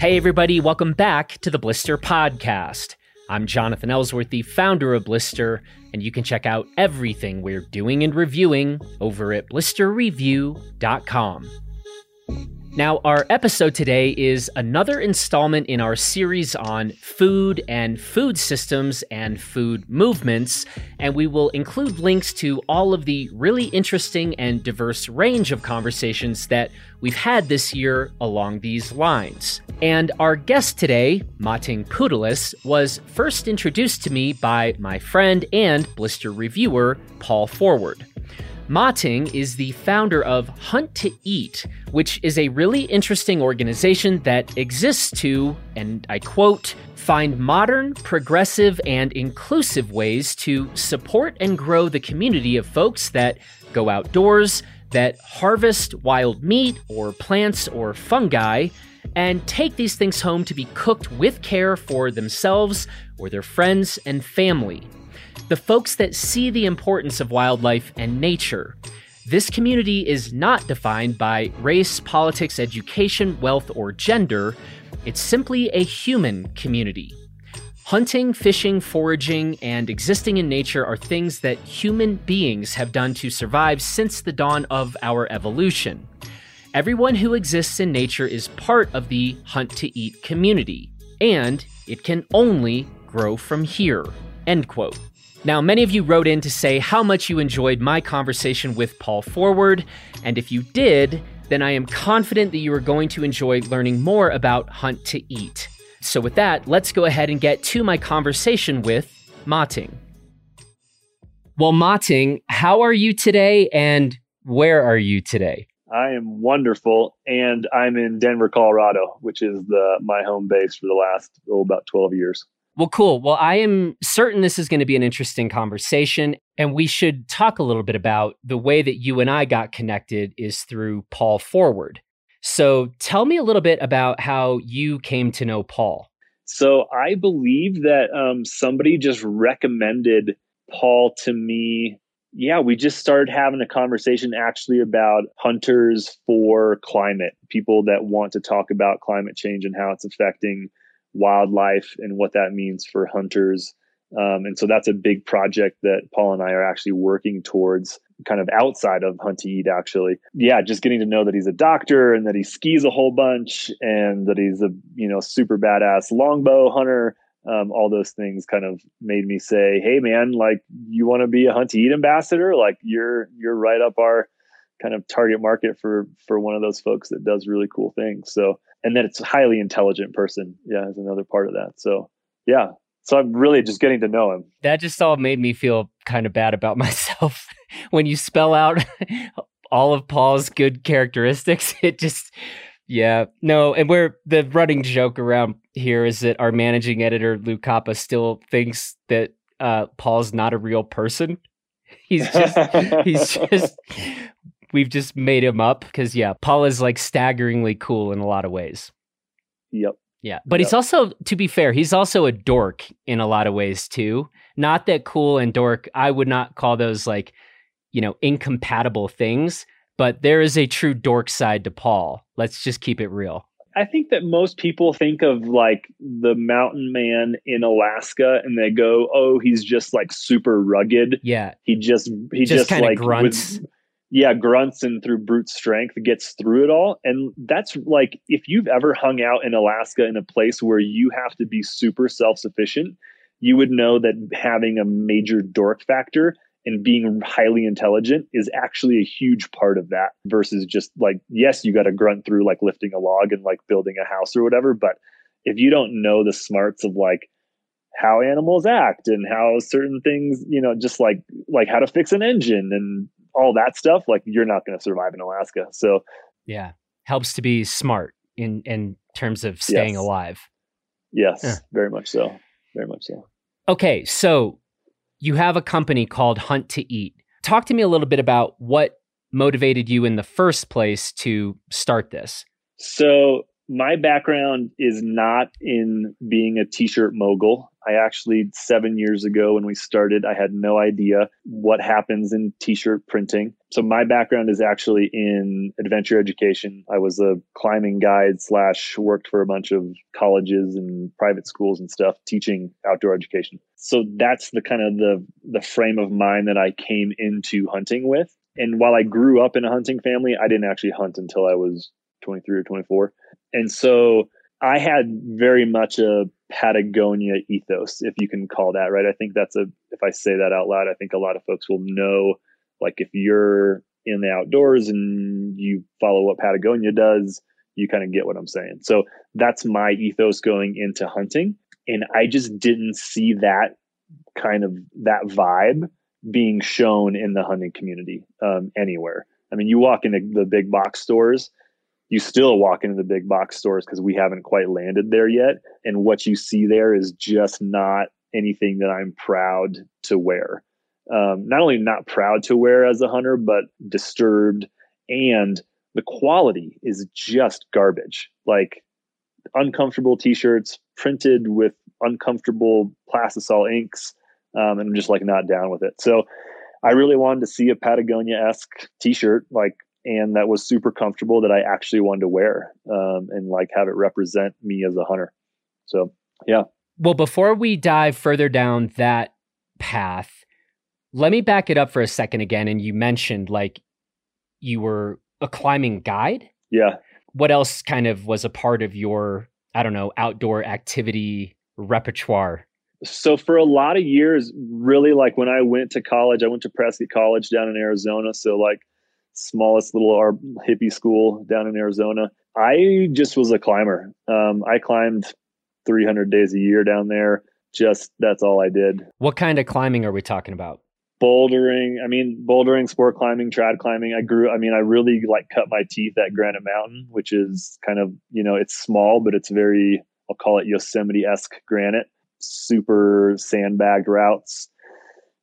Hey, everybody, welcome back to the Blister Podcast. I'm Jonathan Ellsworth, the founder of Blister, and you can check out everything we're doing and reviewing over at blisterreview.com. Now, our episode today is another installment in our series on food and food systems and food movements, and we will include links to all of the really interesting and diverse range of conversations that we've had this year along these lines. And our guest today, Mating Pudelis, was first introduced to me by my friend and blister reviewer, Paul Forward. Mating is the founder of Hunt to Eat, which is a really interesting organization that exists to, and I quote, find modern, progressive, and inclusive ways to support and grow the community of folks that go outdoors, that harvest wild meat or plants or fungi, and take these things home to be cooked with care for themselves or their friends and family the folks that see the importance of wildlife and nature. This community is not defined by race, politics, education, wealth, or gender. It's simply a human community. Hunting, fishing, foraging, and existing in nature are things that human beings have done to survive since the dawn of our evolution. Everyone who exists in nature is part of the hunt to eat community, and it can only grow from here. End quote. Now, many of you wrote in to say how much you enjoyed my conversation with Paul Forward, and if you did, then I am confident that you are going to enjoy learning more about Hunt to Eat. So, with that, let's go ahead and get to my conversation with Mating. Well, Mating, how are you today, and where are you today? I am wonderful, and I'm in Denver, Colorado, which is the my home base for the last oh, about 12 years. Well, cool. Well, I am certain this is going to be an interesting conversation. And we should talk a little bit about the way that you and I got connected is through Paul Forward. So tell me a little bit about how you came to know Paul. So I believe that um, somebody just recommended Paul to me. Yeah, we just started having a conversation actually about hunters for climate, people that want to talk about climate change and how it's affecting wildlife and what that means for hunters. Um, and so that's a big project that Paul and I are actually working towards kind of outside of Hunt to Eat, actually. Yeah, just getting to know that he's a doctor and that he skis a whole bunch and that he's a, you know, super badass longbow hunter. Um, all those things kind of made me say, Hey man, like you want to be a Hunt to Eat ambassador? Like you're, you're right up our kind of target market for, for one of those folks that does really cool things. So and then it's a highly intelligent person. Yeah, is another part of that. So yeah. So I'm really just getting to know him. That just all made me feel kind of bad about myself. when you spell out all of Paul's good characteristics, it just yeah. No, and we're the running joke around here is that our managing editor Luke Koppa still thinks that uh, Paul's not a real person. He's just he's just we've just made him up because yeah, Paul is like staggeringly cool in a lot of ways. Yep. Yeah, but yep. he's also, to be fair, he's also a dork in a lot of ways too. Not that cool and dork. I would not call those like, you know, incompatible things. But there is a true dork side to Paul. Let's just keep it real. I think that most people think of like the mountain man in Alaska and they go, "Oh, he's just like super rugged." Yeah. He just he just, just like grunts. With, yeah, grunts and through brute strength gets through it all. And that's like if you've ever hung out in Alaska in a place where you have to be super self sufficient, you would know that having a major dork factor and being highly intelligent is actually a huge part of that versus just like, yes, you got to grunt through like lifting a log and like building a house or whatever. But if you don't know the smarts of like, how animals act and how certain things you know just like like how to fix an engine and all that stuff, like you're not going to survive in Alaska. So yeah, helps to be smart in in terms of staying yes. alive. Yes, yeah. very much so. Very much so. Okay, so you have a company called Hunt to Eat. Talk to me a little bit about what motivated you in the first place to start this. So my background is not in being a t-shirt mogul. I actually, seven years ago when we started, I had no idea what happens in t shirt printing. So, my background is actually in adventure education. I was a climbing guide, slash, worked for a bunch of colleges and private schools and stuff teaching outdoor education. So, that's the kind of the, the frame of mind that I came into hunting with. And while I grew up in a hunting family, I didn't actually hunt until I was 23 or 24. And so I had very much a Patagonia ethos, if you can call that right. I think that's a, if I say that out loud, I think a lot of folks will know, like if you're in the outdoors and you follow what Patagonia does, you kind of get what I'm saying. So that's my ethos going into hunting. And I just didn't see that kind of that vibe being shown in the hunting community um, anywhere. I mean, you walk into the big box stores you still walk into the big box stores because we haven't quite landed there yet. And what you see there is just not anything that I'm proud to wear. Um, not only not proud to wear as a hunter, but disturbed. And the quality is just garbage. Like uncomfortable t shirts printed with uncomfortable plastisol inks. Um, and I'm just like not down with it. So I really wanted to see a Patagonia esque t shirt, like and that was super comfortable that I actually wanted to wear um, and like have it represent me as a hunter. So, yeah. Well, before we dive further down that path, let me back it up for a second again. And you mentioned like you were a climbing guide. Yeah. What else kind of was a part of your, I don't know, outdoor activity repertoire? So for a lot of years, really like when I went to college, I went to Prescott College down in Arizona. So like smallest little hippie school down in Arizona. I just was a climber. Um, I climbed 300 days a year down there. Just that's all I did. What kind of climbing are we talking about? Bouldering. I mean, bouldering, sport climbing, trad climbing. I grew. I mean, I really like cut my teeth at Granite Mountain, which is kind of you know it's small, but it's very. I'll call it Yosemite esque granite. Super sandbagged routes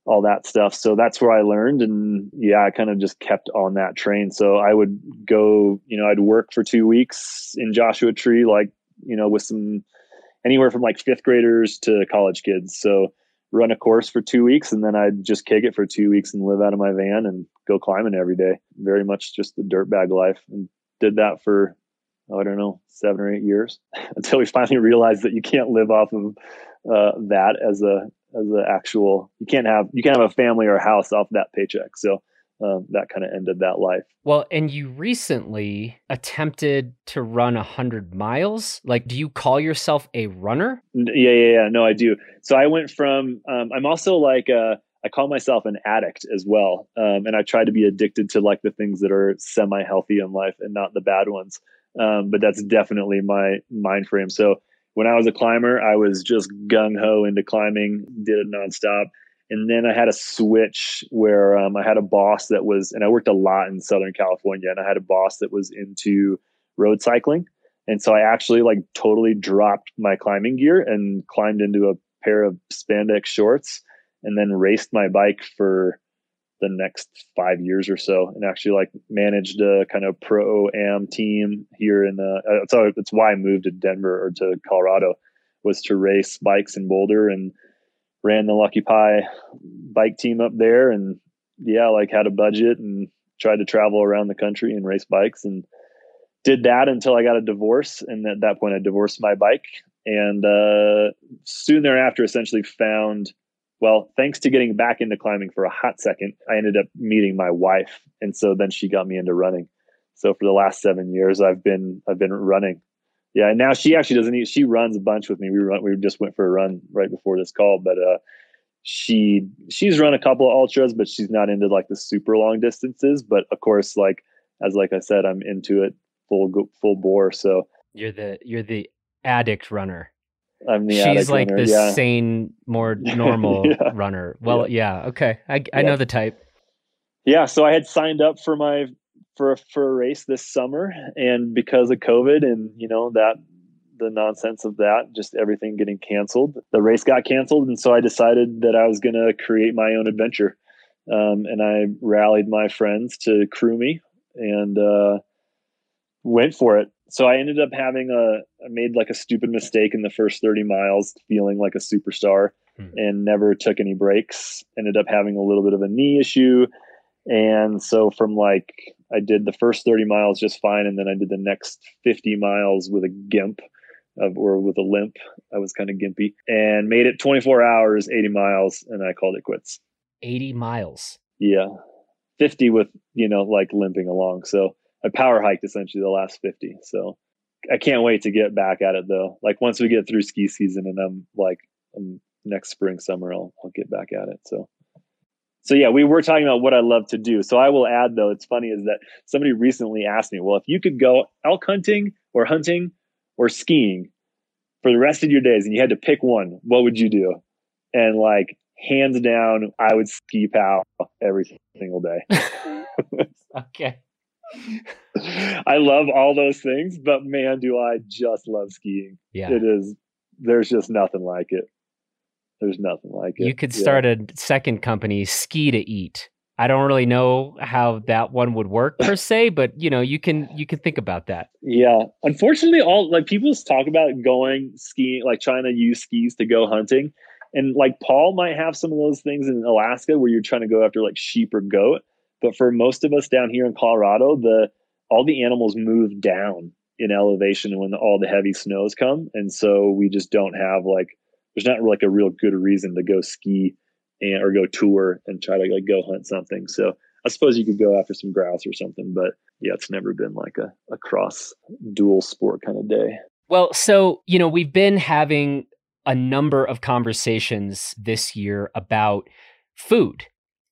all that stuff. So that's where I learned. And yeah, I kind of just kept on that train. So I would go, you know, I'd work for two weeks in Joshua Tree, like, you know, with some anywhere from like fifth graders to college kids. So run a course for two weeks and then I'd just kick it for two weeks and live out of my van and go climbing every day. Very much just the dirtbag life and did that for, I don't know, seven or eight years until we finally realized that you can't live off of uh, that as a as an actual you can't have you can't have a family or a house off that paycheck so um, that kind of ended that life well and you recently attempted to run a hundred miles like do you call yourself a runner yeah yeah yeah no i do so i went from um, i'm also like uh, I call myself an addict as well. Um, and I try to be addicted to like the things that are semi healthy in life and not the bad ones. Um, but that's definitely my mind frame. So when I was a climber, I was just gung ho into climbing, did it nonstop. And then I had a switch where um, I had a boss that was, and I worked a lot in Southern California, and I had a boss that was into road cycling. And so I actually like totally dropped my climbing gear and climbed into a pair of spandex shorts and then raced my bike for the next five years or so and actually like managed a kind of pro am team here in the uh, so it's why i moved to denver or to colorado was to race bikes in boulder and ran the lucky pie bike team up there and yeah like had a budget and tried to travel around the country and race bikes and did that until i got a divorce and at that point i divorced my bike and uh, soon thereafter essentially found well, thanks to getting back into climbing for a hot second, I ended up meeting my wife, and so then she got me into running. So for the last seven years, I've been I've been running. Yeah, and now she actually doesn't. She runs a bunch with me. We run. We just went for a run right before this call, but uh, she she's run a couple of ultras, but she's not into like the super long distances. But of course, like as like I said, I'm into it full full bore. So you're the you're the addict runner. I'm the she's like runner. the yeah. sane, more normal yeah. runner. Well, yeah. yeah, okay, I I know the type. Yeah, so I had signed up for my for a, for a race this summer, and because of COVID and you know that the nonsense of that, just everything getting canceled, the race got canceled, and so I decided that I was going to create my own adventure, um, and I rallied my friends to crew me and uh, went for it so I ended up having a I made like a stupid mistake in the first 30 miles, feeling like a superstar hmm. and never took any breaks. Ended up having a little bit of a knee issue. And so from like I did the first 30 miles just fine and then I did the next 50 miles with a gimp of, or with a limp. I was kind of gimpy and made it 24 hours, 80 miles and I called it quits. 80 miles. Yeah. 50 with, you know, like limping along. So I power hiked essentially the last 50. So I can't wait to get back at it though. Like once we get through ski season and I'm like I'm next spring summer I'll I'll get back at it. So so yeah, we were talking about what I love to do. So I will add though, it's funny is that somebody recently asked me, well, if you could go elk hunting or hunting or skiing for the rest of your days and you had to pick one, what would you do? And like hands down, I would ski POW every single day. okay. I love all those things, but man, do I just love skiing. Yeah. It is, there's just nothing like it. There's nothing like it. You could start yeah. a second company, Ski to Eat. I don't really know how that one would work per se, but you know, you can you can think about that. Yeah. Unfortunately, all like people talk about going skiing, like trying to use skis to go hunting. And like Paul might have some of those things in Alaska where you're trying to go after like sheep or goat. But for most of us down here in Colorado, the all the animals move down in elevation when all the heavy snows come, and so we just don't have like there's not like a real good reason to go ski and or go tour and try to like go hunt something. So I suppose you could go after some grouse or something, but yeah, it's never been like a, a cross dual sport kind of day. Well, so you know, we've been having a number of conversations this year about food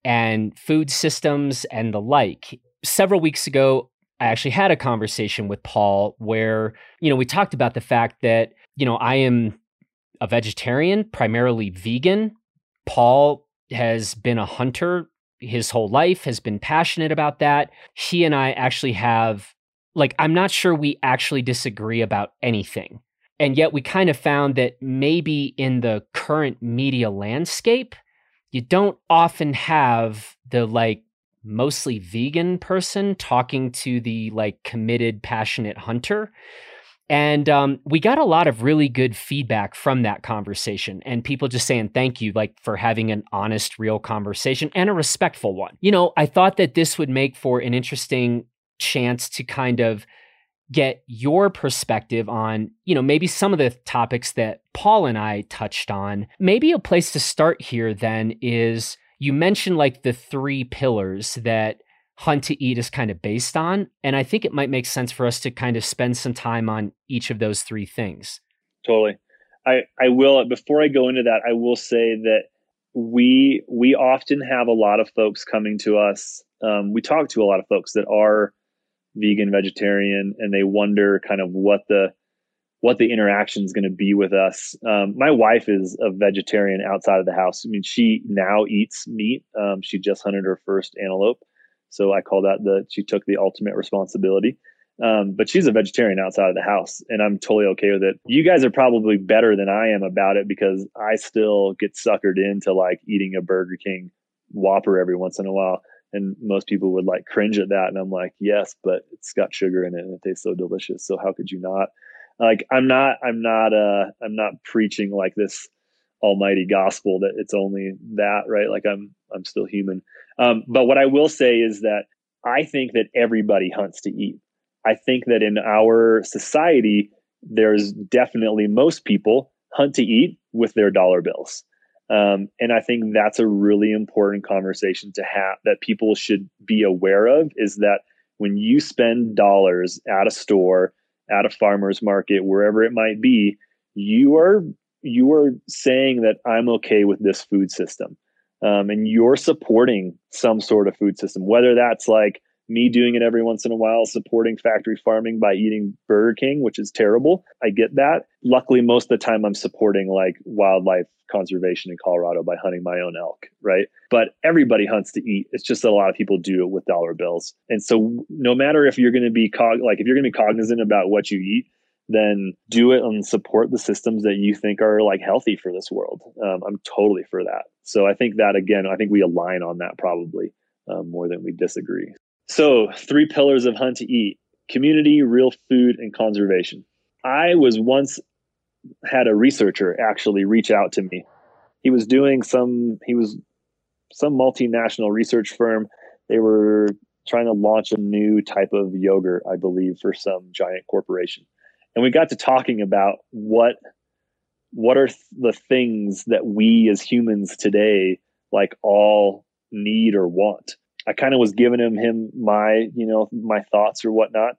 and food systems and the like. Several weeks ago, I actually had a conversation with Paul where, you know, we talked about the fact that, you know, I am a vegetarian, primarily vegan. Paul has been a hunter his whole life, has been passionate about that. He and I actually have, like, I'm not sure we actually disagree about anything. And yet we kind of found that maybe in the current media landscape, you don't often have the like mostly vegan person talking to the like committed, passionate hunter. And um, we got a lot of really good feedback from that conversation, and people just saying thank you, like for having an honest, real conversation and a respectful one. You know, I thought that this would make for an interesting chance to kind of get your perspective on, you know, maybe some of the topics that Paul and I touched on. Maybe a place to start here then is you mentioned like the three pillars that Hunt to Eat is kind of based on. And I think it might make sense for us to kind of spend some time on each of those three things. Totally. I, I will before I go into that, I will say that we we often have a lot of folks coming to us. Um, we talk to a lot of folks that are vegan, vegetarian, and they wonder kind of what the what the interaction is going to be with us. Um, my wife is a vegetarian outside of the house. I mean, she now eats meat. Um, she just hunted her first antelope, so I call that the she took the ultimate responsibility. Um, but she's a vegetarian outside of the house, and I'm totally okay with it. You guys are probably better than I am about it because I still get suckered into like eating a Burger King Whopper every once in a while and most people would like cringe at that and i'm like yes but it's got sugar in it and it tastes so delicious so how could you not? Like i'm not i'm not uh i'm not preaching like this almighty gospel that it's only that right? Like i'm i'm still human. Um, but what i will say is that i think that everybody hunts to eat. I think that in our society there's definitely most people hunt to eat with their dollar bills um, and I think that's a really important conversation to have that people should be aware of is that when you spend dollars at a store, at a farmer's market, wherever it might be, you are you are saying that I'm okay with this food system. Um, and you're supporting some sort of food system, whether that's like me doing it every once in a while, supporting factory farming by eating Burger King, which is terrible. I get that. Luckily, most of the time I'm supporting like wildlife conservation in Colorado by hunting my own elk, right? But everybody hunts to eat. It's just that a lot of people do it with dollar bills. And so no matter if you're going to be cog- like if you're going to be cognizant about what you eat, then do it and support the systems that you think are like healthy for this world. Um, I'm totally for that. So I think that again, I think we align on that probably um, more than we disagree. So, three pillars of hunt to eat. community, real food, and conservation. I was once had a researcher actually reach out to me. He was doing some, he was some multinational research firm. They were trying to launch a new type of yogurt, I believe, for some giant corporation. And we got to talking about what what are the things that we as humans today like all need or want. I kind of was giving him him my, you know, my thoughts or whatnot.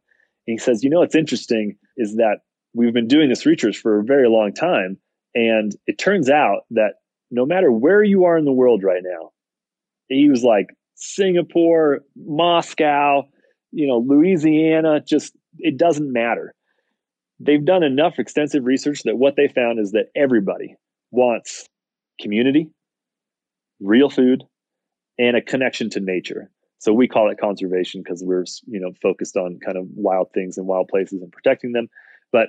And he says, you know, what's interesting is that we've been doing this research for a very long time. And it turns out that no matter where you are in the world right now, he was like Singapore, Moscow, you know, Louisiana, just it doesn't matter. They've done enough extensive research that what they found is that everybody wants community, real food, and a connection to nature. So we call it conservation because we're you know focused on kind of wild things and wild places and protecting them. But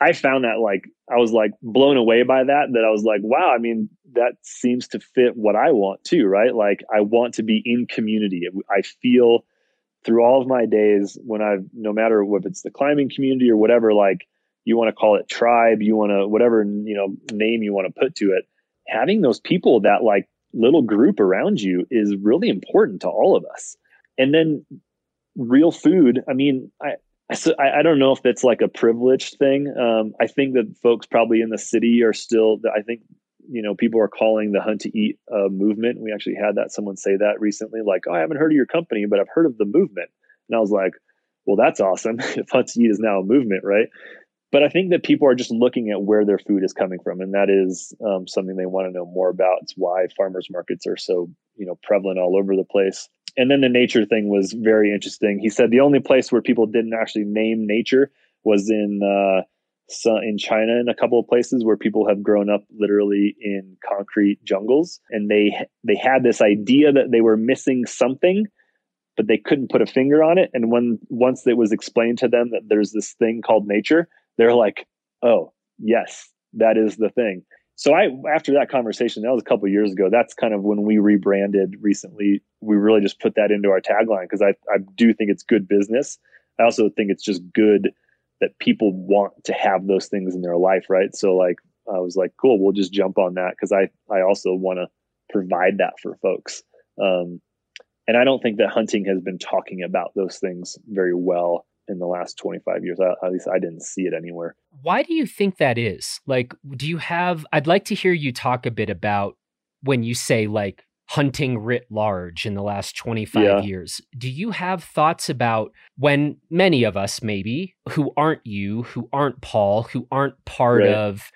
I found that like I was like blown away by that. That I was like, wow. I mean, that seems to fit what I want too, right? Like I want to be in community. I feel through all of my days when I've no matter if it's the climbing community or whatever, like you want to call it tribe, you want to whatever you know name you want to put to it. Having those people that like little group around you is really important to all of us. And then real food. I mean, I, I, I don't know if that's like a privileged thing. Um, I think that folks probably in the city are still, I think, you know, people are calling the hunt to eat uh, movement. We actually had that someone say that recently, like, oh, I haven't heard of your company, but I've heard of the movement. And I was like, well, that's awesome. if hunt to eat is now a movement, right? But I think that people are just looking at where their food is coming from, and that is um, something they want to know more about. It's why farmers markets are so you know prevalent all over the place. And then the nature thing was very interesting. He said the only place where people didn't actually name nature was in uh, in China in a couple of places where people have grown up literally in concrete jungles, and they they had this idea that they were missing something, but they couldn't put a finger on it. And when once it was explained to them that there's this thing called nature, they're like, oh, yes, that is the thing. So I after that conversation, that was a couple years ago. That's kind of when we rebranded recently. We really just put that into our tagline because I, I do think it's good business. I also think it's just good that people want to have those things in their life, right? So like I was like, cool, we'll just jump on that because I I also want to provide that for folks. Um, and I don't think that hunting has been talking about those things very well in the last 25 years. At least I didn't see it anywhere. Why do you think that is? Like, do you have, I'd like to hear you talk a bit about when you say like hunting writ large in the last 25 yeah. years. Do you have thoughts about when many of us, maybe, who aren't you, who aren't Paul, who aren't part right. of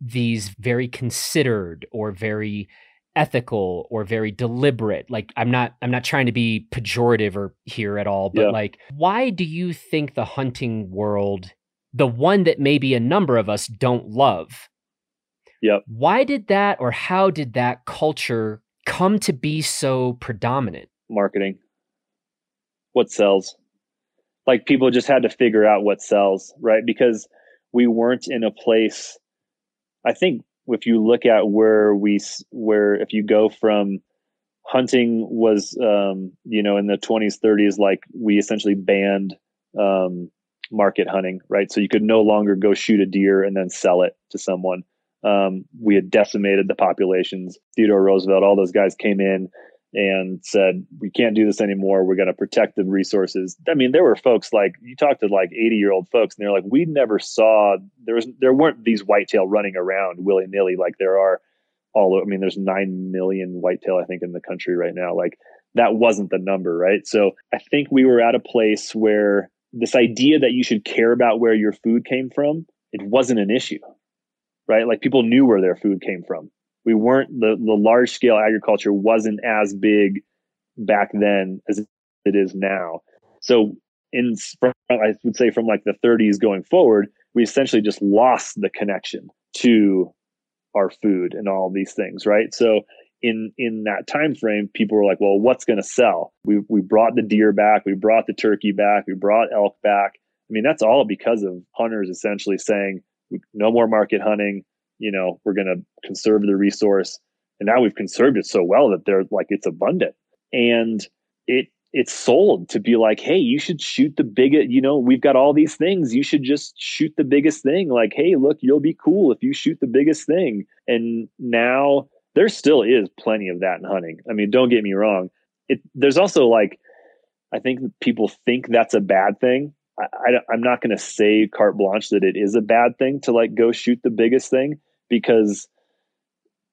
these very considered or very ethical or very deliberate. Like i'm not i'm not trying to be pejorative or here at all but yeah. like why do you think the hunting world the one that maybe a number of us don't love yep. why did that or how did that culture come to be so predominant? Marketing. What sells. Like people just had to figure out what sells right? Because we weren't in a place i think if you look at where we where if you go from hunting was um, you know in the 20s 30s like we essentially banned um, market hunting right? So you could no longer go shoot a deer and then sell it to someone. Um, we had decimated the populations. Theodore roosevelt all those guys came in and said we can't do this anymore. We're going to protect the resources. I mean there were folks like you talked to like 80 year old folks and they're like we never saw there was there weren't these whitetail running around willy-nilly like there are all i mean there's 9 million whitetail i think in the country right now. Like that wasn't the number right? So i think we were at a place where this idea that you should care about where your food came from it wasn't an issue right? Like people knew where their food came from we weren't the the large scale agriculture wasn't as big back then as it is now. So in I would say from like the 30s going forward, we essentially just lost the connection to our food and all these things, right? So in in that time frame, people were like, "Well, what's going to sell?" We we brought the deer back, we brought the turkey back, we brought elk back. I mean, that's all because of hunters essentially saying, "No more market hunting you know we're going to conserve the resource and now we've conserved it so well that they're like it's abundant and it it's sold to be like, hey, you should shoot the biggest, you know, we've got all these things. You should just shoot the biggest thing. Like, hey, look, you'll be cool if you shoot the biggest thing. And now there still is plenty of that in hunting. I mean, don't get me wrong. It, there's also like, I think people think that's a bad thing. I, I, I'm not going to say carte blanche that it is a bad thing to like go shoot the biggest thing because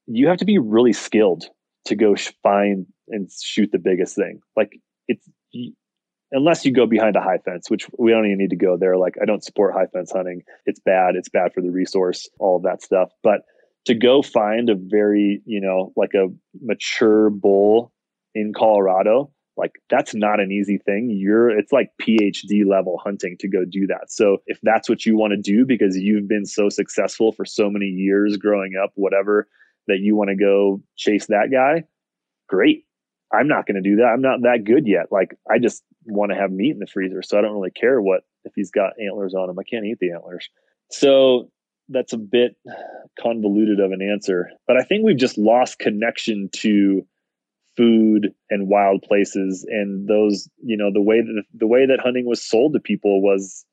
you have to be really skilled to go find and shoot the biggest thing. Like it's unless you go behind a high fence, which we don't even need to go there. Like I don't support high fence hunting. It's bad. It's bad for the resource, all of that stuff. But to go find a very, you know, like a mature bull in Colorado, like that's not an easy thing. You're it's like PhD level hunting to go do that. So if that's what you want to do because you've been so successful for so many years growing up, whatever, that you want to go chase that guy, great. I'm not going to do that. I'm not that good yet. Like I just want to have meat in the freezer, so I don't really care what if he's got antlers on him. I can't eat the antlers. So that's a bit convoluted of an answer, but I think we've just lost connection to food and wild places and those, you know, the way that the way that hunting was sold to people was,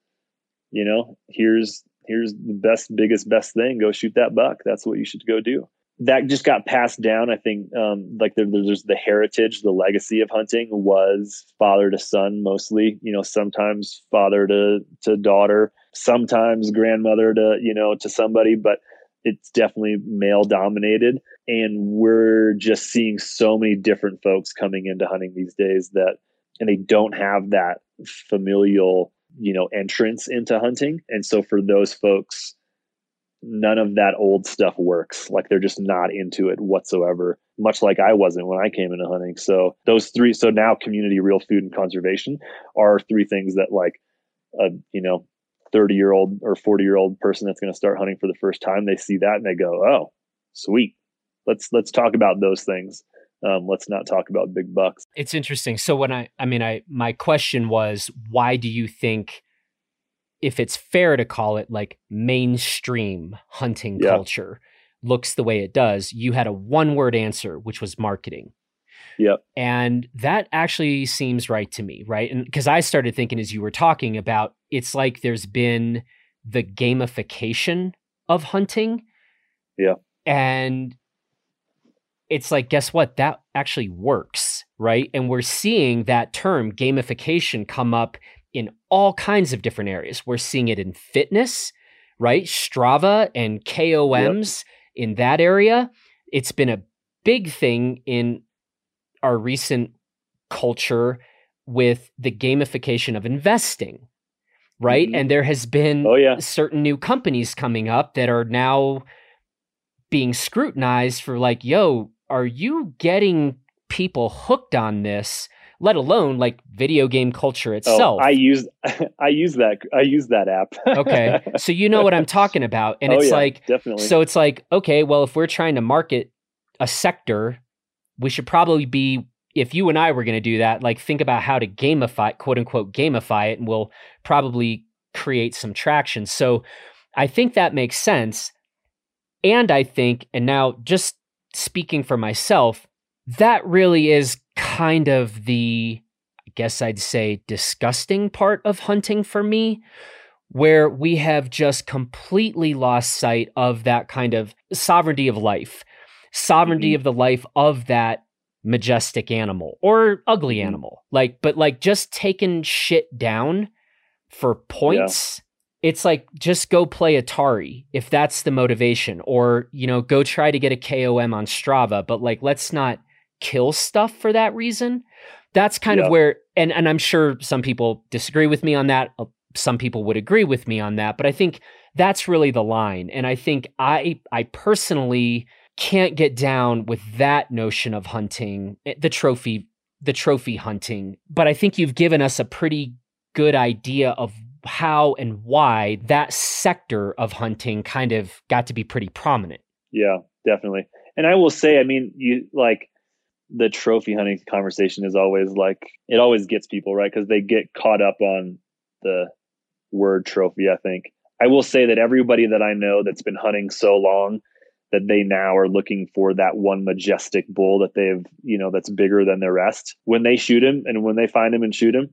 you know, here's here's the best, biggest, best thing. Go shoot that buck. That's what you should go do that just got passed down. I think um, like there, there's the heritage, the legacy of hunting was father to son mostly. You know, sometimes father to to daughter, sometimes grandmother to you know to somebody, but it's definitely male dominated. And we're just seeing so many different folks coming into hunting these days that, and they don't have that familial you know entrance into hunting. And so for those folks none of that old stuff works. Like they're just not into it whatsoever, much like I wasn't when I came into hunting. So those three, so now community, real food, and conservation are three things that like a you know 30 year old or 40 year old person that's going to start hunting for the first time, they see that and they go, oh, sweet. Let's let's talk about those things. Um, let's not talk about big bucks. It's interesting. So when I, I mean, I my question was, why do you think? if it's fair to call it like mainstream hunting yeah. culture looks the way it does, you had a one word answer, which was marketing. Yep. And that actually seems right to me, right? And because I started thinking as you were talking about, it's like there's been the gamification of hunting. Yeah. And it's like, guess what? That actually works, right? And we're seeing that term gamification come up in all kinds of different areas. We're seeing it in fitness, right? Strava and KOMs yep. in that area. It's been a big thing in our recent culture with the gamification of investing, right? Mm-hmm. And there has been oh, yeah. certain new companies coming up that are now being scrutinized for like, yo, are you getting people hooked on this? let alone like video game culture itself. Oh, I use I use that I use that app. okay. So you know what I'm talking about. And oh, it's yeah, like definitely. So it's like, okay, well if we're trying to market a sector, we should probably be if you and I were going to do that, like think about how to gamify, quote unquote, gamify it, and we'll probably create some traction. So I think that makes sense. And I think, and now just speaking for myself, that really is kind of the, I guess I'd say, disgusting part of hunting for me, where we have just completely lost sight of that kind of sovereignty of life, sovereignty mm-hmm. of the life of that majestic animal or ugly mm-hmm. animal. Like, but like just taking shit down for points. Yeah it's like just go play Atari if that's the motivation, or you know, go try to get a KOM on Strava. But like, let's not kill stuff for that reason. That's kind yeah. of where, and and I'm sure some people disagree with me on that. Uh, some people would agree with me on that, but I think that's really the line. And I think I I personally can't get down with that notion of hunting eh, the trophy the trophy hunting. But I think you've given us a pretty good idea of how and why that sector of hunting kind of got to be pretty prominent. Yeah, definitely. And I will say, I mean, you like the trophy hunting conversation is always like it always gets people right because they get caught up on the word trophy i think i will say that everybody that i know that's been hunting so long that they now are looking for that one majestic bull that they've, you know, that's bigger than the rest. When they shoot him and when they find him and shoot him,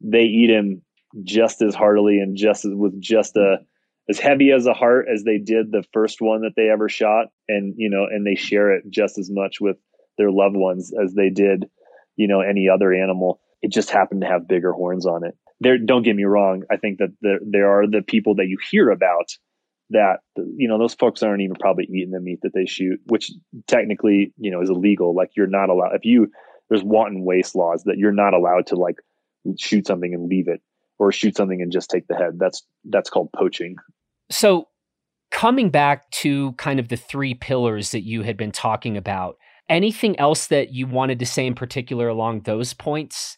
they eat him just as heartily and just as, with just a as heavy as a heart as they did the first one that they ever shot. And you know and they share it just as much with their loved ones as they did you know any other animal. It just happened to have bigger horns on it. There don't get me wrong. I think that there, there are the people that you hear about that you know those folks aren't even probably eating the meat that they shoot which technically you know is illegal. Like you're not allowed if you there's wanton waste laws that you're not allowed to like shoot something and leave it or shoot something and just take the head. That's that's called poaching. So coming back to kind of the three pillars that you had been talking about anything else that you wanted to say in particular along those points?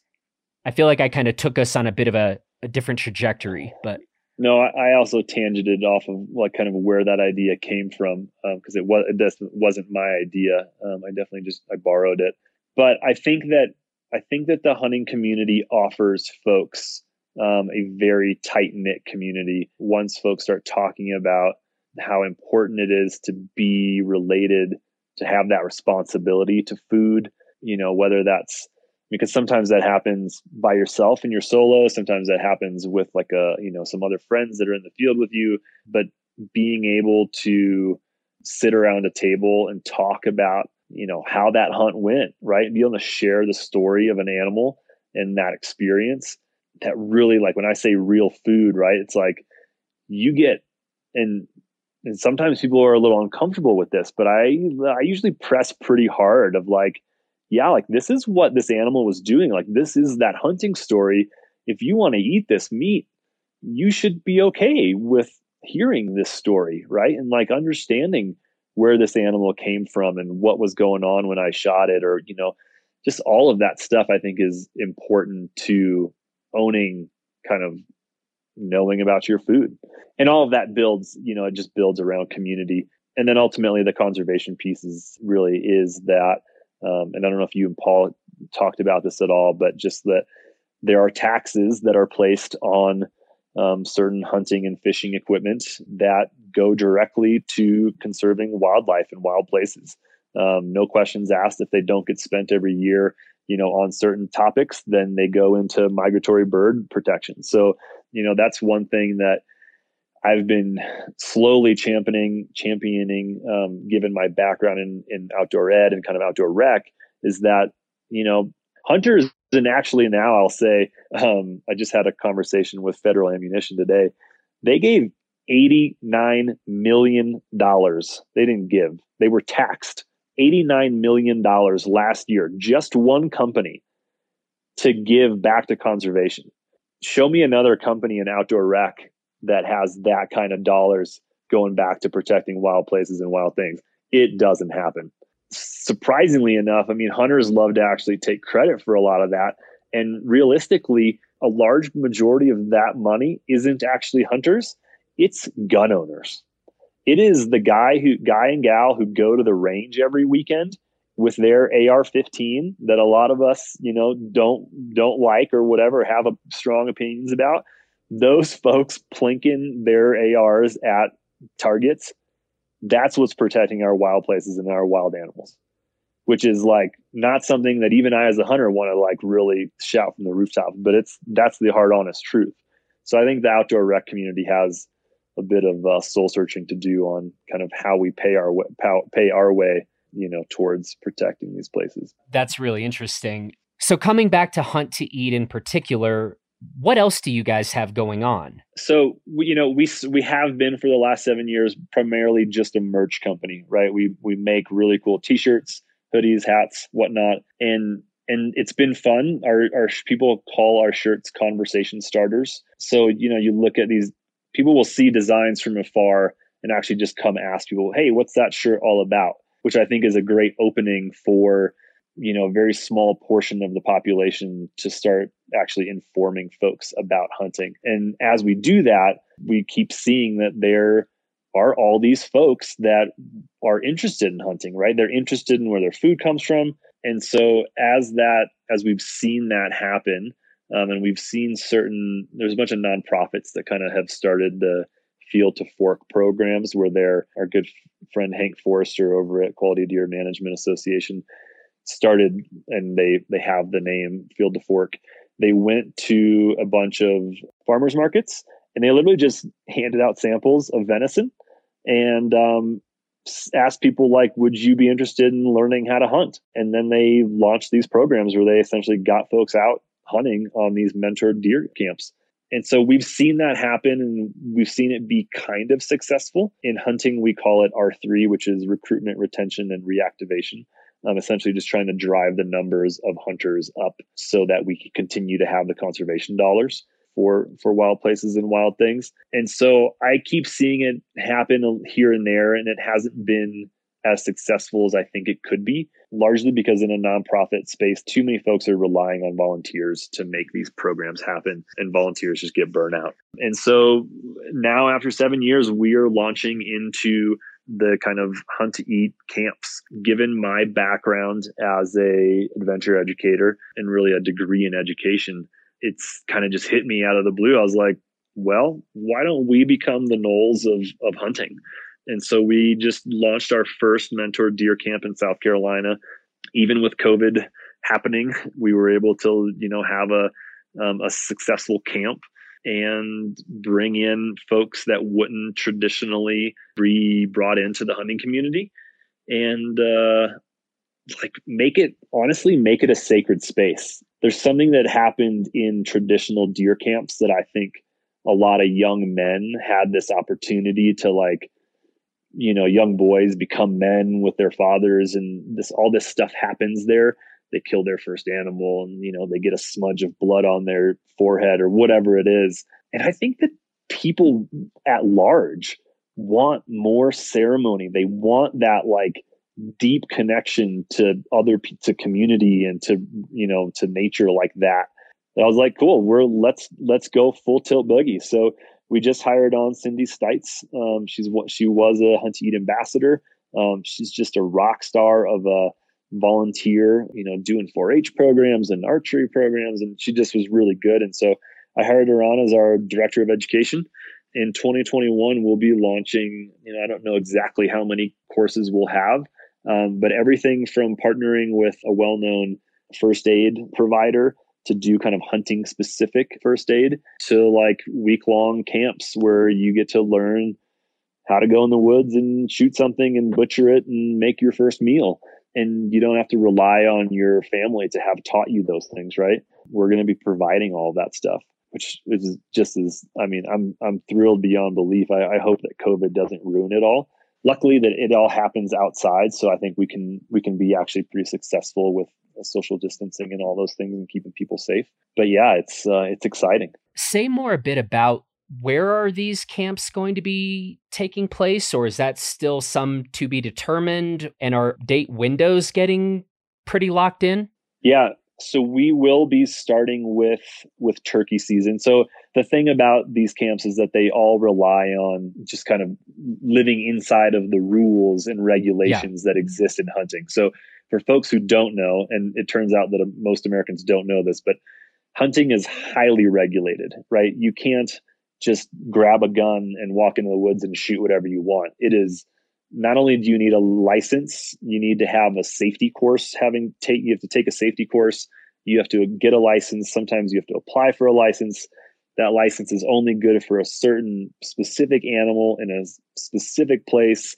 I feel like i kind of took us on a bit of a, a different trajectory but. No, I also tangented off of like kind of where that idea came from because um, it was it wasn't my idea. Um, I definitely just I borrowed it, but I think that I think that the hunting community offers folks um, a very tight knit community. Once folks start talking about how important it is to be related, to have that responsibility to food, you know, whether that's because sometimes that happens by yourself and you're solo sometimes that happens with like a you know some other friends that are in the field with you but being able to sit around a table and talk about you know how that hunt went right be able to share the story of an animal and that experience that really like when i say real food right it's like you get and and sometimes people are a little uncomfortable with this but i i usually press pretty hard of like yeah, like this is what this animal was doing. Like this is that hunting story. If you want to eat this meat, you should be okay with hearing this story, right? And like understanding where this animal came from and what was going on when I shot it, or, you know, just all of that stuff I think is important to owning kind of knowing about your food. And all of that builds, you know, it just builds around community. And then ultimately the conservation piece is really is that um, and I don't know if you and Paul talked about this at all, but just that there are taxes that are placed on um, certain hunting and fishing equipment that go directly to conserving wildlife in wild places. Um, no questions asked if they don't get spent every year, you know, on certain topics, then they go into migratory bird protection. So, you know, that's one thing that I've been slowly championing, championing, um, given my background in, in outdoor ed and kind of outdoor rec, is that you know hunters and actually now I'll say um, I just had a conversation with Federal Ammunition today. They gave eighty nine million dollars. They didn't give. They were taxed eighty nine million dollars last year. Just one company to give back to conservation. Show me another company in outdoor rec that has that kind of dollars going back to protecting wild places and wild things. It doesn't happen. Surprisingly enough, I mean, hunters love to actually take credit for a lot of that. And realistically, a large majority of that money isn't actually hunters, it's gun owners. It is the guy who guy and gal who go to the range every weekend with their AR-15 that a lot of us, you know, don't don't like or whatever have a, strong opinions about those folks plinking their ARs at targets, that's what's protecting our wild places and our wild animals, which is like not something that even I as a hunter want to like really shout from the rooftop, but it's that's the hard, honest truth. So I think the outdoor rec community has a bit of uh, soul searching to do on kind of how we pay our way, pay our way, you know, towards protecting these places. That's really interesting. So coming back to hunt to eat in particular, what else do you guys have going on? So you know we we have been for the last seven years primarily just a merch company, right? We we make really cool T-shirts, hoodies, hats, whatnot, and and it's been fun. Our our people call our shirts conversation starters. So you know you look at these people will see designs from afar and actually just come ask people, hey, what's that shirt all about? Which I think is a great opening for you know a very small portion of the population to start actually informing folks about hunting. And as we do that we keep seeing that there are all these folks that are interested in hunting right? They're interested in where their food comes from. And so as that as we've seen that happen um, and we've seen certain there's a bunch of nonprofits that kind of have started the field to fork programs where their our good friend Hank Forester over at Quality Deer Management Association started and they they have the name field to fork. They went to a bunch of farmers markets and they literally just handed out samples of venison and um, asked people like would you be interested in learning how to hunt? And then they launched these programs where they essentially got folks out hunting on these mentored deer camps and so we've seen that happen and we've seen it be kind of successful. In hunting, we call it R3, which is recruitment, retention, and reactivation. Um, essentially, just trying to drive the numbers of hunters up so that we can continue to have the conservation dollars for for wild places and wild things. And so I keep seeing it happen here and there, and it hasn't been as successful as I think it could be, largely because in a nonprofit space, too many folks are relying on volunteers to make these programs happen, and volunteers just get burnout. And so now, after seven years, we are launching into the kind of hunt to eat camps. Given my background as a adventure educator and really a degree in education it's kind of just hit me out of the blue. I was like well why don't we become the NOLS of of hunting and so we just launched our first mentor deer camp in South Carolina. Even with COVID happening, we were able to, you know, have a um, a successful camp and bring in folks that wouldn't traditionally be brought into the hunting community and uh, like make it honestly make it a sacred space there's something that happened in traditional deer camps that i think a lot of young men had this opportunity to like you know young boys become men with their fathers and this all this stuff happens there. They kill their first animal and you know they get a smudge of blood on their forehead or whatever it is. And i think that people at large want more ceremony. They want that like deep connection to other to community and to you know to nature like that. And i was like cool we're let's let's go full tilt boogie. So we just hired on Cindy Stites. Um, she's what she was a Hunt to Eat ambassador. Um, she's just a rock star of a volunteer, you know, doing 4-H programs and archery programs, and she just was really good. And so I hired her on as our director of education. In 2021, we'll be launching. You know, I don't know exactly how many courses we'll have, um, but everything from partnering with a well-known first aid provider to do kind of hunting specific first aid to like week long camps where you get to learn how to go in the woods and shoot something and butcher it and make your first meal. And you don't have to rely on your family to have taught you those things, right? We're going to be providing all that stuff, which is just as, I mean, I'm, I'm thrilled beyond belief. I, I hope that COVID doesn't ruin it all. Luckily that it all happens outside. So I think we can, we can be actually pretty successful with social distancing and all those things and keeping people safe. But yeah, it's uh, it's exciting. Say more a bit about where are these camps going to be taking place, or is that still some to be determined? And are date windows getting pretty locked in? Yeah, so we will be starting with with turkey season so the thing about these camps is that they all rely on just kind of living inside of the rules and regulations yeah. that exist in hunting so for folks who don't know, and it turns out that uh, most Americans don't know this, but hunting is highly regulated, right? You can't just grab a gun and walk into the woods and shoot whatever you want. It is not only do you need a license, you need to have a safety course. Having take you have to take a safety course. You have to get a license. Sometimes you have to apply for a license. That license is only good for a certain specific animal in a specific place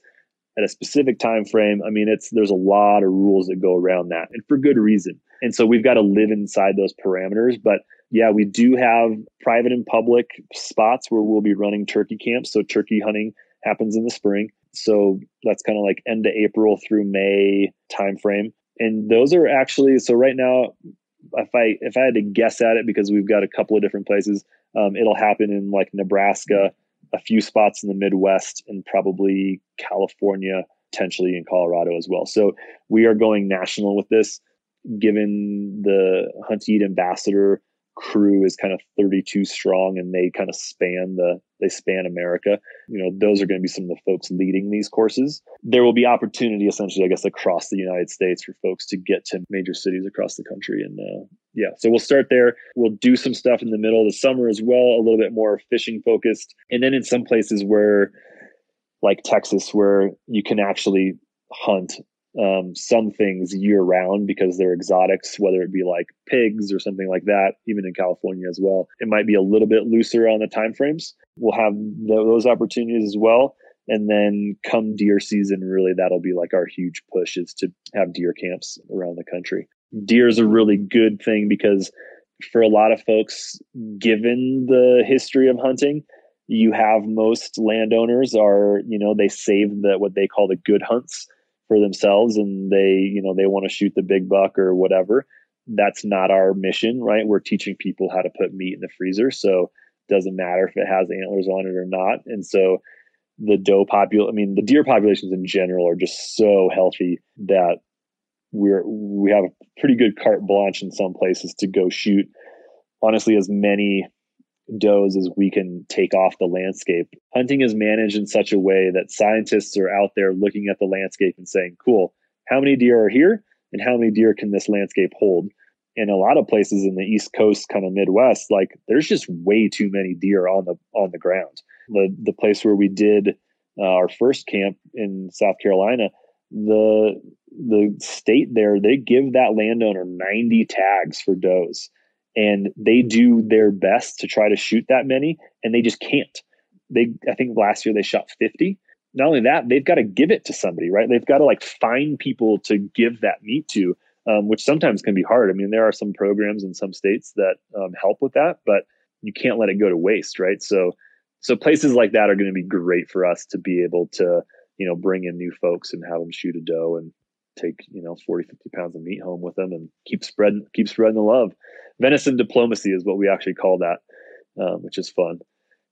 at a specific time frame i mean it's there's a lot of rules that go around that and for good reason. And so we've got to live inside those parameters but yeah we do have private and public spots where we'll be running turkey camps so turkey hunting happens in the spring. So that's kind of like end of april through may time frame and those are actually so right now if i if i had to guess at it because we've got a couple of different places um, it'll happen in like nebraska a few spots in the Midwest and probably California, potentially in Colorado as well. So we are going national with this, given the Hunt Eat ambassador crew is kind of 32 strong and they kind of span the they span America. You know, those are going to be some of the folks leading these courses. There will be opportunity essentially, I guess, across the United States for folks to get to major cities across the country. And uh, yeah, so we'll start there. We'll do some stuff in the middle of the summer as well, a little bit more fishing focused. And then in some places where like Texas, where you can actually hunt um, some things year round because they're exotics, whether it be like pigs or something like that, even in California as well. It might be a little bit looser on the timeframes. We'll have those opportunities as well. And then come deer season, really, that'll be like our huge push is to have deer camps around the country. Deer is a really good thing because for a lot of folks, given the history of hunting, you have most landowners are, you know, they save the what they call the good hunts for themselves and they you know they want to shoot the big buck or whatever that's not our mission right? We're teaching people how to put meat in the freezer so it doesn't matter if it has antlers on it or not. And so the doe popul i mean the deer populations in general are just so healthy that we're we have a pretty good carte blanche in some places to go shoot honestly as many does as we can take off the landscape. Hunting is managed in such a way that scientists are out there looking at the landscape and saying, cool, how many deer are here and how many deer can this landscape hold? In a lot of places in the East Coast, kind of Midwest, like there's just way too many deer on the on the ground. The the place where we did uh, our first camp in South Carolina, the the state there they give that landowner 90 tags for does and they do their best to try to shoot that many and they just can't. They i think last year they shot 50 not only that they've got to give it to somebody right? They've got to like find people to give that meat to um, which sometimes can be hard. I mean there are some programs in some states that um, help with that but you can't let it go to waste right? So so places like that are going to be great for us to be able to you know bring in new folks and have them shoot a doe and take you know 40 50 pounds of meat home with them and keep spreading keep spreading the love. Venison diplomacy is what we actually call that um, which is fun.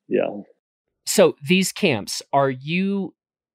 Yeah. So these camps are you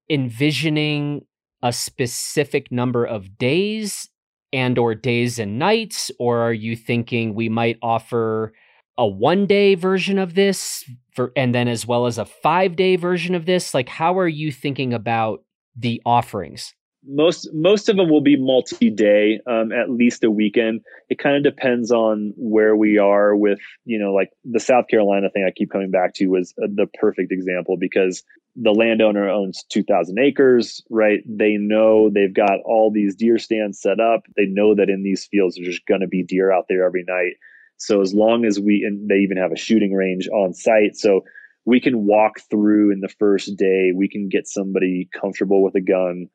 envisioning a specific number of days and or days and nights or are you thinking we might offer a one day version of this for and then as well as a five day version of this? Like how are you thinking about the offerings most most of them will be multi-day um, at least a weekend. It kind of depends on where we are with you know like the south carolina thing i keep coming back to was uh, the perfect example because the landowner owns 2000 acres right? They know they've got all these deer stands set up. They know that in these fields there's just going to be deer out there every night. So as long as we and they even have a shooting range on site so we can walk through in the first day. We can get somebody comfortable with a gun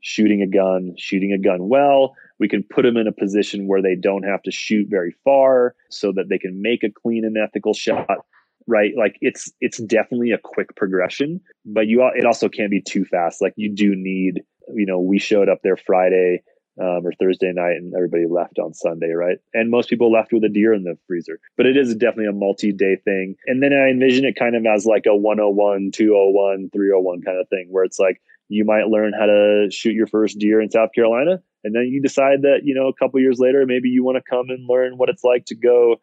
shooting a gun, shooting a gun well. We can put them in a position where they don't have to shoot very far so that they can make a clean and ethical shot. Right. Like it's, it's definitely a quick progression, but you, it also can't be too fast. Like you do need, you know, we showed up there Friday um, or Thursday night and everybody left on Sunday, right? And most people left with a deer in the freezer. But it is definitely a multi day thing. And then I envision it kind of as like a 101, 201, 301 kind of thing where it's like you might learn how to shoot your first deer in South Carolina. And then you decide that, you know, a couple years later, maybe you want to come and learn what it's like to go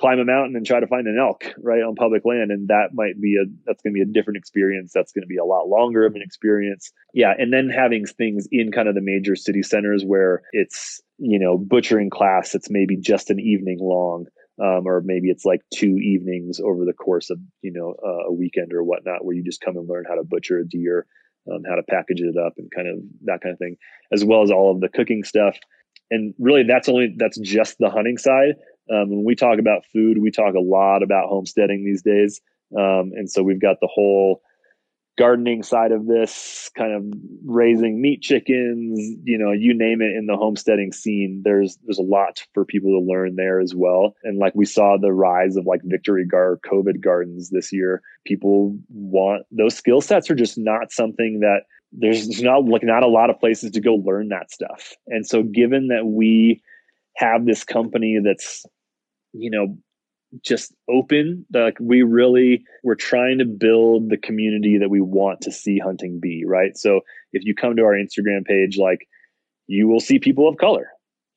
climb a mountain and try to find an elk right on public land. And that might be a that's going to be a different experience. That's going to be a lot longer of an experience. Yeah and then having things in kind of the major city centers where it's you know butchering class it's maybe just an evening long um, or maybe it's like two evenings over the course of you know uh, a weekend or whatnot where you just come and learn how to butcher a deer um, how to package it up and kind of that kind of thing, as well as all of the cooking stuff. And really, that's only that's just the hunting side. Um, when we talk about food, we talk a lot about homesteading these days, um, and so we've got the whole gardening side of this, kind of raising meat chickens, you know, you name it in the homesteading scene. There's there's a lot for people to learn there as well. And like we saw the rise of like Victory Gar COVID gardens this year. People want those skill sets are just not something that there's not like not a lot of places to go learn that stuff. And so given that we have this company that's you know just open like we really we're trying to build the community that we want to see hunting be right so if you come to our instagram page like you will see people of color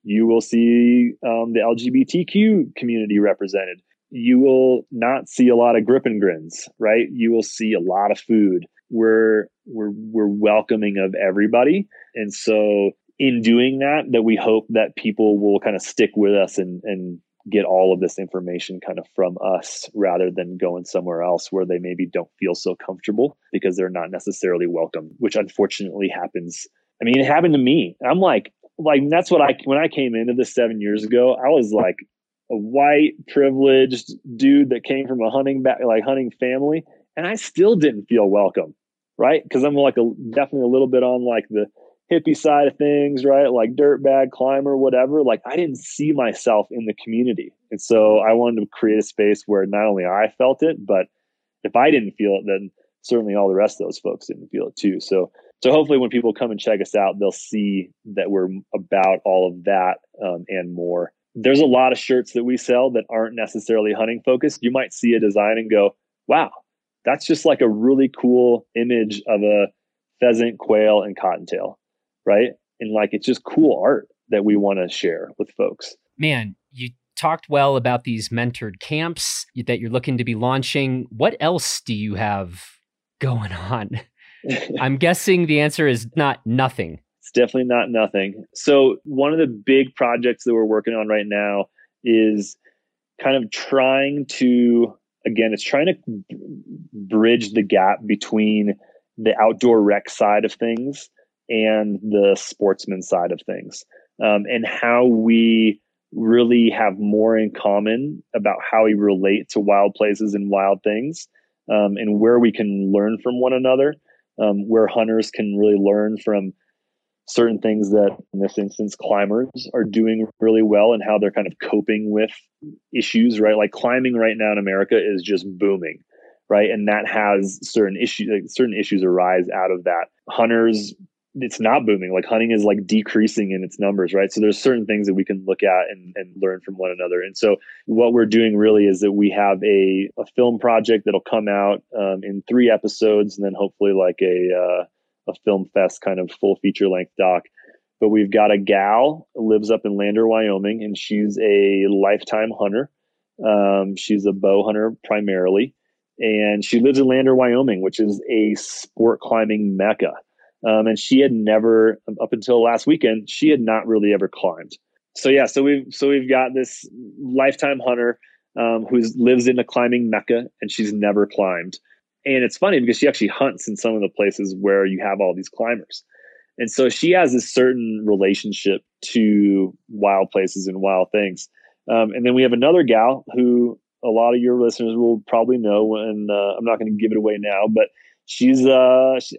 You will see um, the LGBTQ community represented. You will not see a lot of grip and grins, right? You will see a lot of food. We're we're we're welcoming of everybody, and so in doing that, that we hope that people will kind of stick with us and and get all of this information kind of from us rather than going somewhere else where they maybe don't feel so comfortable because they're not necessarily welcome, which unfortunately happens. I mean, it happened to me. I'm like, like that's what I when I came into this seven years ago, I was like a white privileged dude that came from a hunting back like hunting family, and I still didn't feel welcome, right? Because I'm like a definitely a little bit on like the hippie side of things, right? Like dirt bag climber, whatever. Like I didn't see myself in the community. And so I wanted to create a space where not only I felt it, but if I didn't feel it, then certainly all the rest of those folks didn't feel it too. So, so hopefully when people come and check us out, they'll see that we're about all of that um, and more. There's a lot of shirts that we sell that aren't necessarily hunting focused. You might see a design and go, wow, that's just like a really cool image of a pheasant, quail, and cottontail right? And like it's just cool art that we want to share with folks. Man, you talked well about these mentored camps that you're looking to be launching. What else do you have going on? I'm guessing the answer is not nothing. It's definitely not nothing. So, one of the big projects that we're working on right now is kind of trying to, again, it's trying to bridge the gap between the outdoor rec side of things and the sportsman side of things, um, and how we really have more in common about how we relate to wild places and wild things, um, and where we can learn from one another, um, where hunters can really learn from certain things that, in this instance, climbers are doing really well and how they're kind of coping with issues, right? Like climbing right now in America is just booming right and that has certain issues like certain issues arise out of that hunters it's not booming. Like hunting is like decreasing in its numbers, right? So there's certain things that we can look at and, and learn from one another. And so what we're doing really is that we have a, a film project that'll come out um, in three episodes, and then hopefully like a uh, a film fest kind of full feature length doc. But we've got a gal lives up in Lander, Wyoming, and she's a lifetime hunter. Um, she's a bow hunter primarily, and she lives in Lander, Wyoming, which is a sport climbing mecca. Um, and she had never, up until last weekend, she had not really ever climbed. So yeah, so we've so we've got this lifetime hunter um, who lives in a climbing mecca, and she's never climbed. And it's funny because she actually hunts in some of the places where you have all these climbers. And so she has a certain relationship to wild places and wild things. Um, and then we have another gal who a lot of your listeners will probably know, and uh, I'm not going to give it away now, but she's uh, she,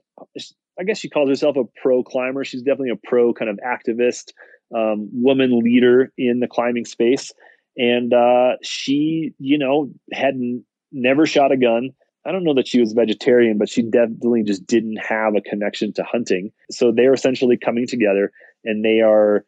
I guess she calls herself a pro climber. She's definitely a pro kind of activist, um, woman leader in the climbing space. And uh, she, you know, had n- never shot a gun. I don't know that she was vegetarian, but she definitely just didn't have a connection to hunting. So they're essentially coming together and they are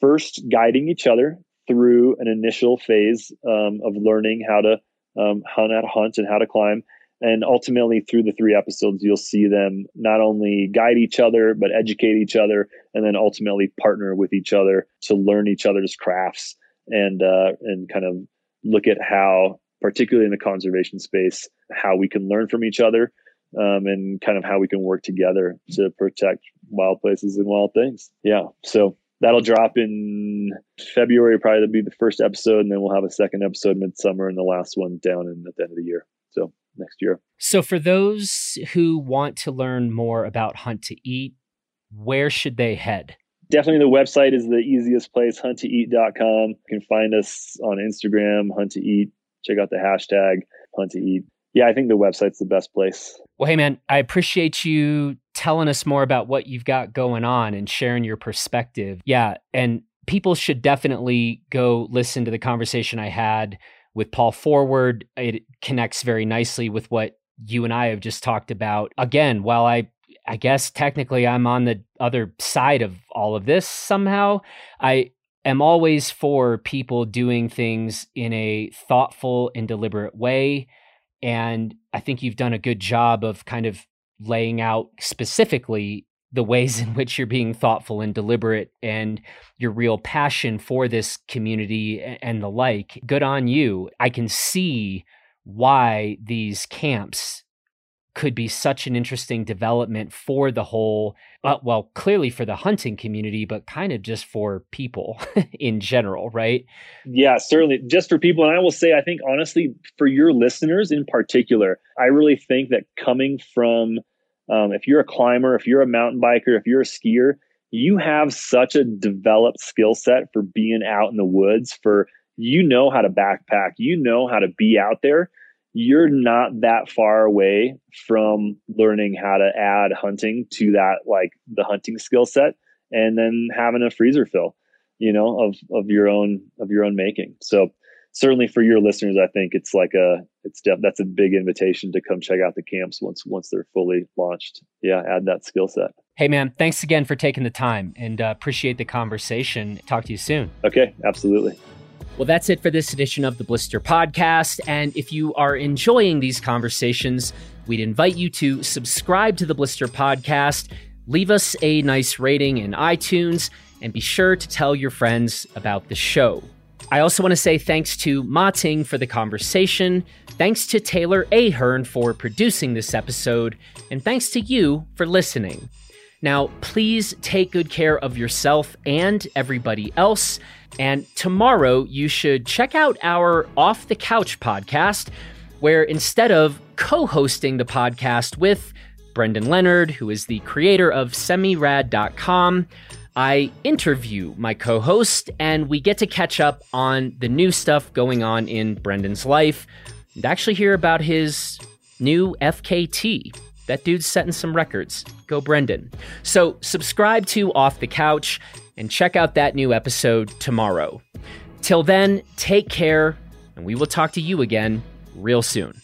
first guiding each other through an initial phase um, of learning how to um, how to hunt and how to climb. And ultimately, through the three episodes, you'll see them not only guide each other, but educate each other, and then ultimately partner with each other to learn each other's crafts and uh, and kind of look at how, particularly in the conservation space, how we can learn from each other um, and kind of how we can work together to protect wild places and wild things. Yeah, so that'll drop in February. Probably be the first episode, and then we'll have a second episode midsummer, and the last one down in at the end of the year. Next year. So, for those who want to learn more about Hunt to Eat, where should they head? Definitely the website is the easiest place, hunttoeat.com. You can find us on Instagram, Hunt to Eat. Check out the hashtag Hunt to Eat. Yeah, I think the website's the best place. Well, hey, man, I appreciate you telling us more about what you've got going on and sharing your perspective. Yeah, and people should definitely go listen to the conversation I had with Paul Forward, it connects very nicely with what you and I have just talked about. Again, while I I guess technically I'm on the other side of all of this somehow, I am always for people doing things in a thoughtful and deliberate way. And I think you've done a good job of kind of laying out specifically the ways in which you're being thoughtful and deliberate and your real passion for this community and the like. Good on you. I can see why these camps could be such an interesting development for the whole uh, well clearly for the hunting community but kind of just for people in general right yeah certainly just for people and i will say i think honestly for your listeners in particular i really think that coming from um, if you're a climber if you're a mountain biker if you're a skier you have such a developed skill set for being out in the woods for you know how to backpack you know how to be out there. You're not that far away from learning how to add hunting to that like the hunting skill set and then having a freezer fill you know of of your own of your own making. So certainly for your listeners i think it's like a it's that's a big invitation to come check out the camps once once they're fully launched yeah add that skill set hey man thanks again for taking the time and uh, appreciate the conversation talk to you soon okay absolutely well, that's it for this edition of the Blister Podcast. And if you are enjoying these conversations, we'd invite you to subscribe to the Blister Podcast, leave us a nice rating in iTunes, and be sure to tell your friends about the show. I also want to say thanks to Ma Ting for the conversation, thanks to Taylor Ahern for producing this episode, and thanks to you for listening. Now, please take good care of yourself and everybody else. And tomorrow, you should check out our Off the Couch podcast, where instead of co hosting the podcast with Brendan Leonard, who is the creator of semirad.com, I interview my co host and we get to catch up on the new stuff going on in Brendan's life and actually hear about his new FKT. That dude's setting some records. Go, Brendan. So, subscribe to Off the Couch and check out that new episode tomorrow. Till then, take care, and we will talk to you again real soon.